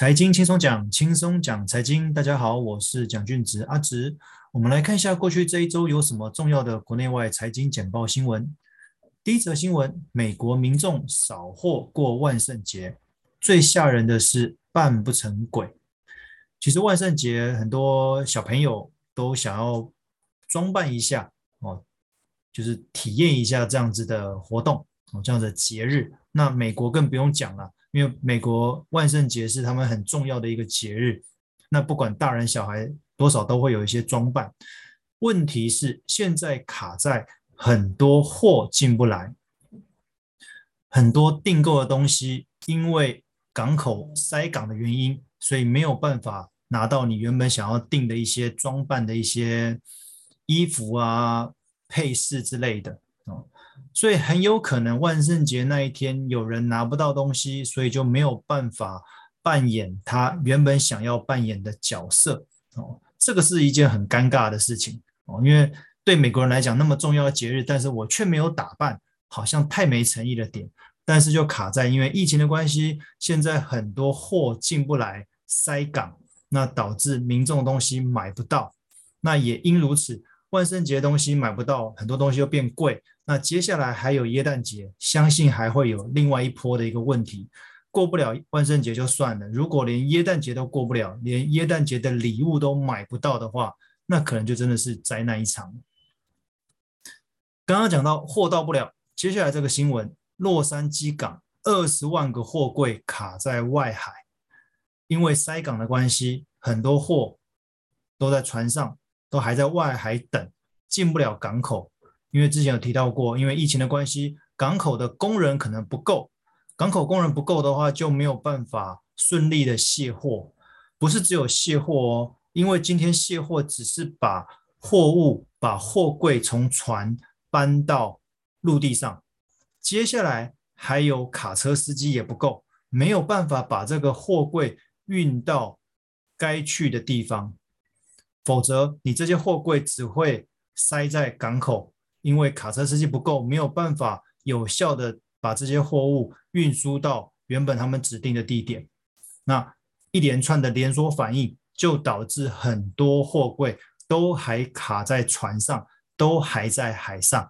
财经轻松讲，轻松讲财经。大家好，我是蒋俊植阿植。我们来看一下过去这一周有什么重要的国内外财经简报新闻。第一则新闻：美国民众扫货过万圣节，最吓人的是扮不成鬼。其实万圣节很多小朋友都想要装扮一下哦，就是体验一下这样子的活动哦，这样的节日。那美国更不用讲了。因为美国万圣节是他们很重要的一个节日，那不管大人小孩多少都会有一些装扮。问题是现在卡在很多货进不来，很多订购的东西因为港口塞港的原因，所以没有办法拿到你原本想要订的一些装扮的一些衣服啊、配饰之类的。所以很有可能万圣节那一天有人拿不到东西，所以就没有办法扮演他原本想要扮演的角色哦。这个是一件很尴尬的事情哦，因为对美国人来讲那么重要的节日，但是我却没有打扮，好像太没诚意了点。但是就卡在因为疫情的关系，现在很多货进不来，塞港，那导致民众的东西买不到。那也因如此，万圣节东西买不到，很多东西又变贵。那接下来还有耶诞节，相信还会有另外一波的一个问题，过不了万圣节就算了，如果连耶诞节都过不了，连耶诞节的礼物都买不到的话，那可能就真的是灾难一场。刚刚讲到货到不了，接下来这个新闻，洛杉矶港二十万个货柜卡在外海，因为塞港的关系，很多货都在船上，都还在外海等，进不了港口。因为之前有提到过，因为疫情的关系，港口的工人可能不够，港口工人不够的话，就没有办法顺利的卸货。不是只有卸货哦，因为今天卸货只是把货物、把货柜从船搬到陆地上，接下来还有卡车司机也不够，没有办法把这个货柜运到该去的地方，否则你这些货柜只会塞在港口。因为卡车司机不够，没有办法有效的把这些货物运输到原本他们指定的地点，那一连串的连锁反应就导致很多货柜都还卡在船上，都还在海上。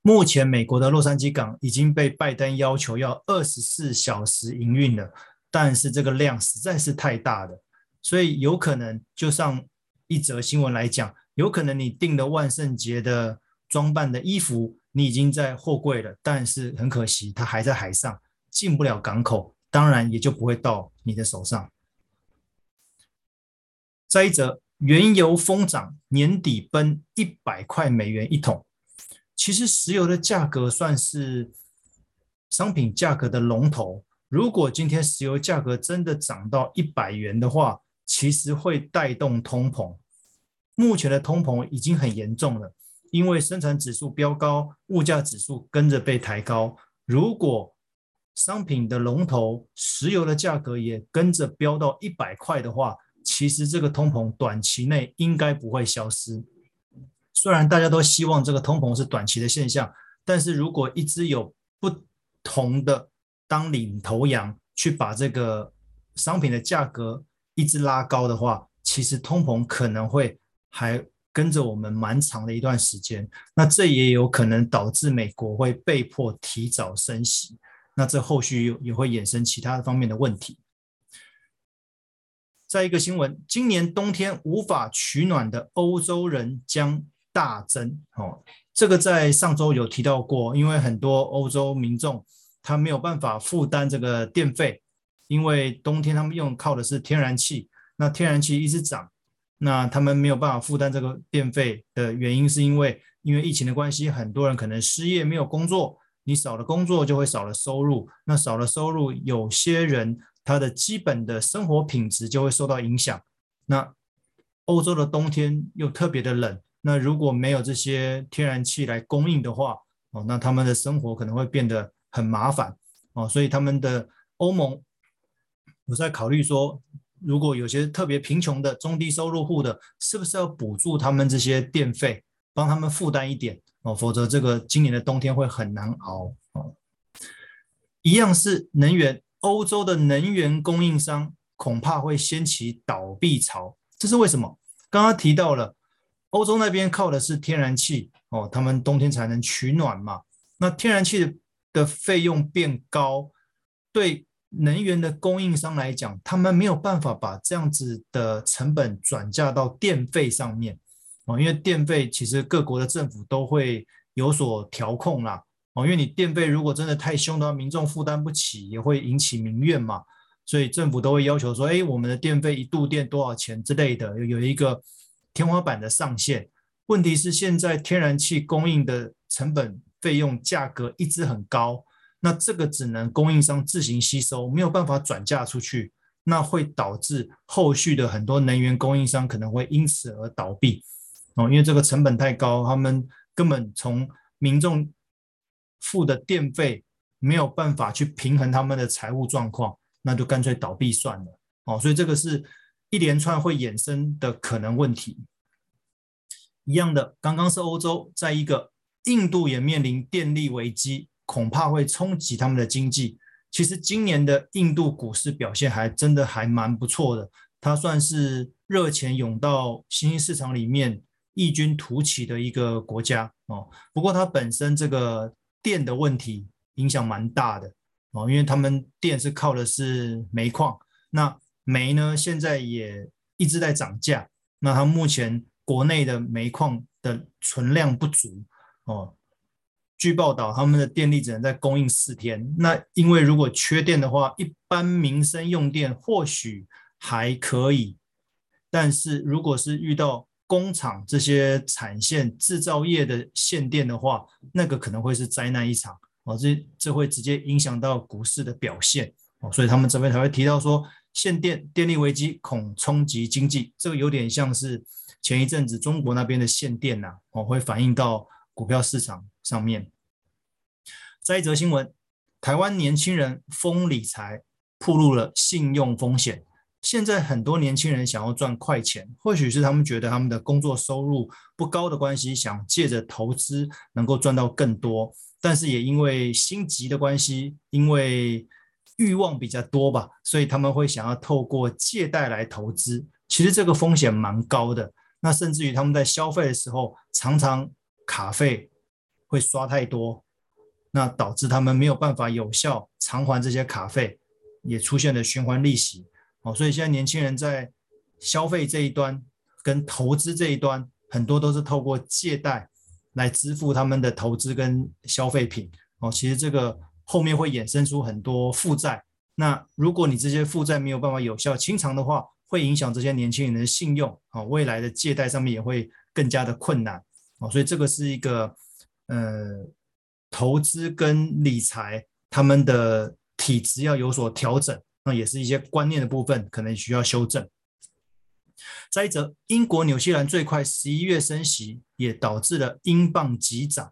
目前美国的洛杉矶港已经被拜登要求要二十四小时营运了，但是这个量实在是太大了，所以有可能就上一则新闻来讲。有可能你订的万圣节的装扮的衣服，你已经在货柜了，但是很可惜，它还在海上，进不了港口，当然也就不会到你的手上。再一则，原油疯涨，年底奔一百块美元一桶。其实石油的价格算是商品价格的龙头，如果今天石油价格真的涨到一百元的话，其实会带动通膨。目前的通膨已经很严重了，因为生产指数飙高，物价指数跟着被抬高。如果商品的龙头石油的价格也跟着飙到一百块的话，其实这个通膨短期内应该不会消失。虽然大家都希望这个通膨是短期的现象，但是如果一直有不同的当领头羊去把这个商品的价格一直拉高的话，其实通膨可能会。还跟着我们蛮长的一段时间，那这也有可能导致美国会被迫提早升息，那这后续也会衍生其他方面的问题。再一个新闻，今年冬天无法取暖的欧洲人将大增。哦，这个在上周有提到过，因为很多欧洲民众他没有办法负担这个电费，因为冬天他们用靠的是天然气，那天然气一直涨。那他们没有办法负担这个电费的原因，是因为因为疫情的关系，很多人可能失业，没有工作。你少了工作，就会少了收入。那少了收入，有些人他的基本的生活品质就会受到影响。那欧洲的冬天又特别的冷，那如果没有这些天然气来供应的话，哦，那他们的生活可能会变得很麻烦哦。所以他们的欧盟有在考虑说。如果有些特别贫穷的中低收入户的，是不是要补助他们这些电费，帮他们负担一点哦？否则这个今年的冬天会很难熬哦。一样是能源，欧洲的能源供应商恐怕会掀起倒闭潮。这是为什么？刚刚提到了，欧洲那边靠的是天然气哦，他们冬天才能取暖嘛。那天然气的的费用变高，对能源的供应商来讲，他们没有办法把这样子的成本转嫁到电费上面哦，因为电费其实各国的政府都会有所调控啦哦，因为你电费如果真的太凶的话，民众负担不起，也会引起民怨嘛，所以政府都会要求说，哎，我们的电费一度电多少钱之类的，有有一个天花板的上限。问题是现在天然气供应的成本费用价格一直很高。那这个只能供应商自行吸收，没有办法转嫁出去，那会导致后续的很多能源供应商可能会因此而倒闭哦，因为这个成本太高，他们根本从民众付的电费没有办法去平衡他们的财务状况，那就干脆倒闭算了哦，所以这个是一连串会衍生的可能问题。一样的，刚刚是欧洲，在一个印度也面临电力危机。恐怕会冲击他们的经济。其实今年的印度股市表现还真的还蛮不错的，它算是热钱涌到新兴市场里面异军突起的一个国家哦。不过它本身这个电的问题影响蛮大的哦，因为他们电是靠的是煤矿，那煤呢现在也一直在涨价，那它目前国内的煤矿的存量不足哦。据报道，他们的电力只能再供应四天。那因为如果缺电的话，一般民生用电或许还可以，但是如果是遇到工厂这些产线制造业的限电的话，那个可能会是灾难一场哦。这这会直接影响到股市的表现哦。所以他们这边才会提到说，限电、电力危机恐冲击经济。这个有点像是前一阵子中国那边的限电呐，哦，会反映到股票市场上面。再一则新闻，台湾年轻人疯理财，暴露了信用风险。现在很多年轻人想要赚快钱，或许是他们觉得他们的工作收入不高的关系，想借着投资能够赚到更多，但是也因为心急的关系，因为欲望比较多吧，所以他们会想要透过借贷来投资。其实这个风险蛮高的，那甚至于他们在消费的时候，常常卡费会刷太多。那导致他们没有办法有效偿还这些卡费，也出现了循环利息。哦，所以现在年轻人在消费这一端跟投资这一端，很多都是透过借贷来支付他们的投资跟消费品。哦，其实这个后面会衍生出很多负债。那如果你这些负债没有办法有效清偿的话，会影响这些年轻人的信用。哦，未来的借贷上面也会更加的困难。哦，所以这个是一个呃。投资跟理财，他们的体质要有所调整，那也是一些观念的部分，可能需要修正。再者，英国、纽西兰最快十一月升息，也导致了英镑急涨，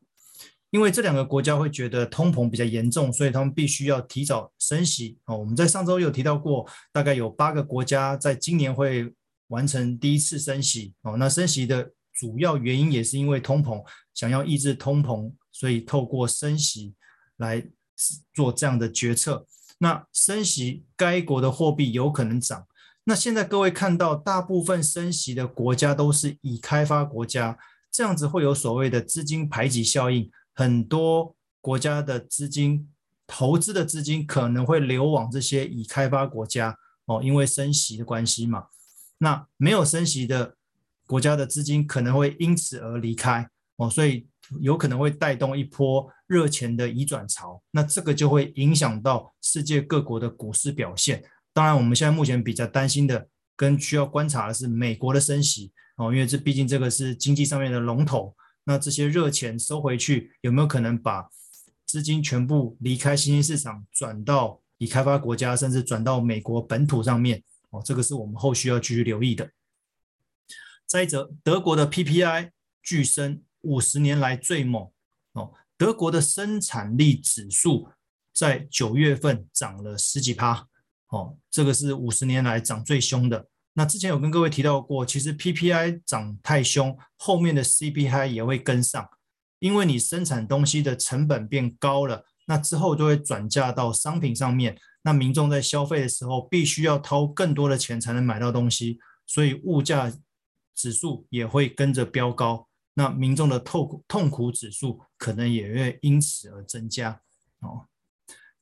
因为这两个国家会觉得通膨比较严重，所以他们必须要提早升息。哦，我们在上周有提到过，大概有八个国家在今年会完成第一次升息。哦，那升息的主要原因也是因为通膨，想要抑制通膨。所以透过升息来做这样的决策，那升息该国的货币有可能涨。那现在各位看到，大部分升息的国家都是已开发国家，这样子会有所谓的资金排挤效应，很多国家的资金投资的资金可能会流往这些已开发国家哦，因为升息的关系嘛。那没有升息的国家的资金可能会因此而离开哦，所以。有可能会带动一波热钱的移转潮，那这个就会影响到世界各国的股市表现。当然，我们现在目前比较担心的跟需要观察的是美国的升息哦，因为这毕竟这个是经济上面的龙头。那这些热钱收回去，有没有可能把资金全部离开新兴市场，转到已开发国家，甚至转到美国本土上面？哦，这个是我们后续要继续留意的。再者，德国的 PPI 巨升。五十年来最猛哦！德国的生产力指数在九月份涨了十几趴哦，这个是五十年来涨最凶的。那之前有跟各位提到过，其实 PPI 涨太凶，后面的 CPI 也会跟上，因为你生产东西的成本变高了，那之后就会转嫁到商品上面。那民众在消费的时候，必须要掏更多的钱才能买到东西，所以物价指数也会跟着飙高。那民众的痛苦痛苦指数可能也会因此而增加。哦，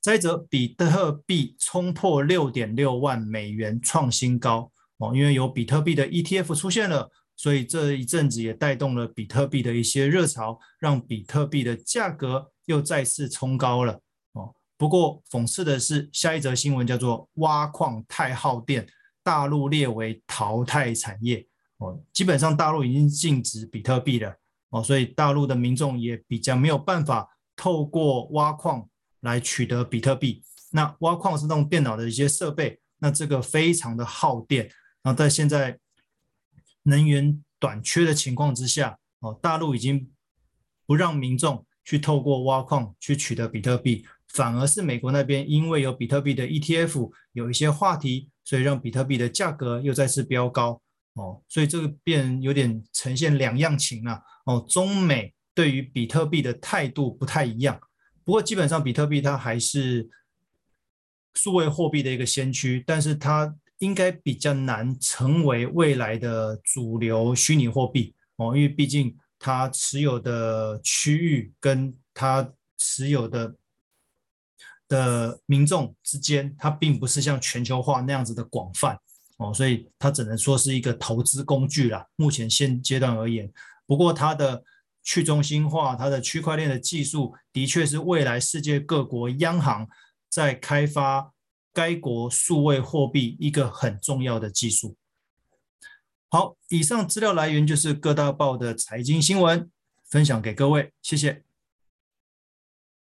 再者，比特币冲破六点六万美元创新高。哦，因为有比特币的 ETF 出现了。所以这一阵子也带动了比特币的一些热潮，让比特币的价格又再次冲高了哦。不过讽刺的是，下一则新闻叫做挖矿太耗电，大陆列为淘汰产业哦。基本上大陆已经禁止比特币了哦，所以大陆的民众也比较没有办法透过挖矿来取得比特币。那挖矿是用电脑的一些设备，那这个非常的耗电。然后在现在。能源短缺的情况之下，哦，大陆已经不让民众去透过挖矿去取得比特币，反而是美国那边因为有比特币的 ETF 有一些话题，所以让比特币的价格又再次飙高，哦，所以这个变有点呈现两样情了，哦，中美对于比特币的态度不太一样，不过基本上比特币它还是数位货币的一个先驱，但是它。应该比较难成为未来的主流虚拟货币哦，因为毕竟它持有的区域跟它持有的的民众之间，它并不是像全球化那样子的广泛哦，所以它只能说是一个投资工具啦。目前现阶段而言，不过它的去中心化、它的区块链的技术，的确是未来世界各国央行在开发。该国数位货币一个很重要的技术。好，以上资料来源就是各大报的财经新闻，分享给各位，谢谢。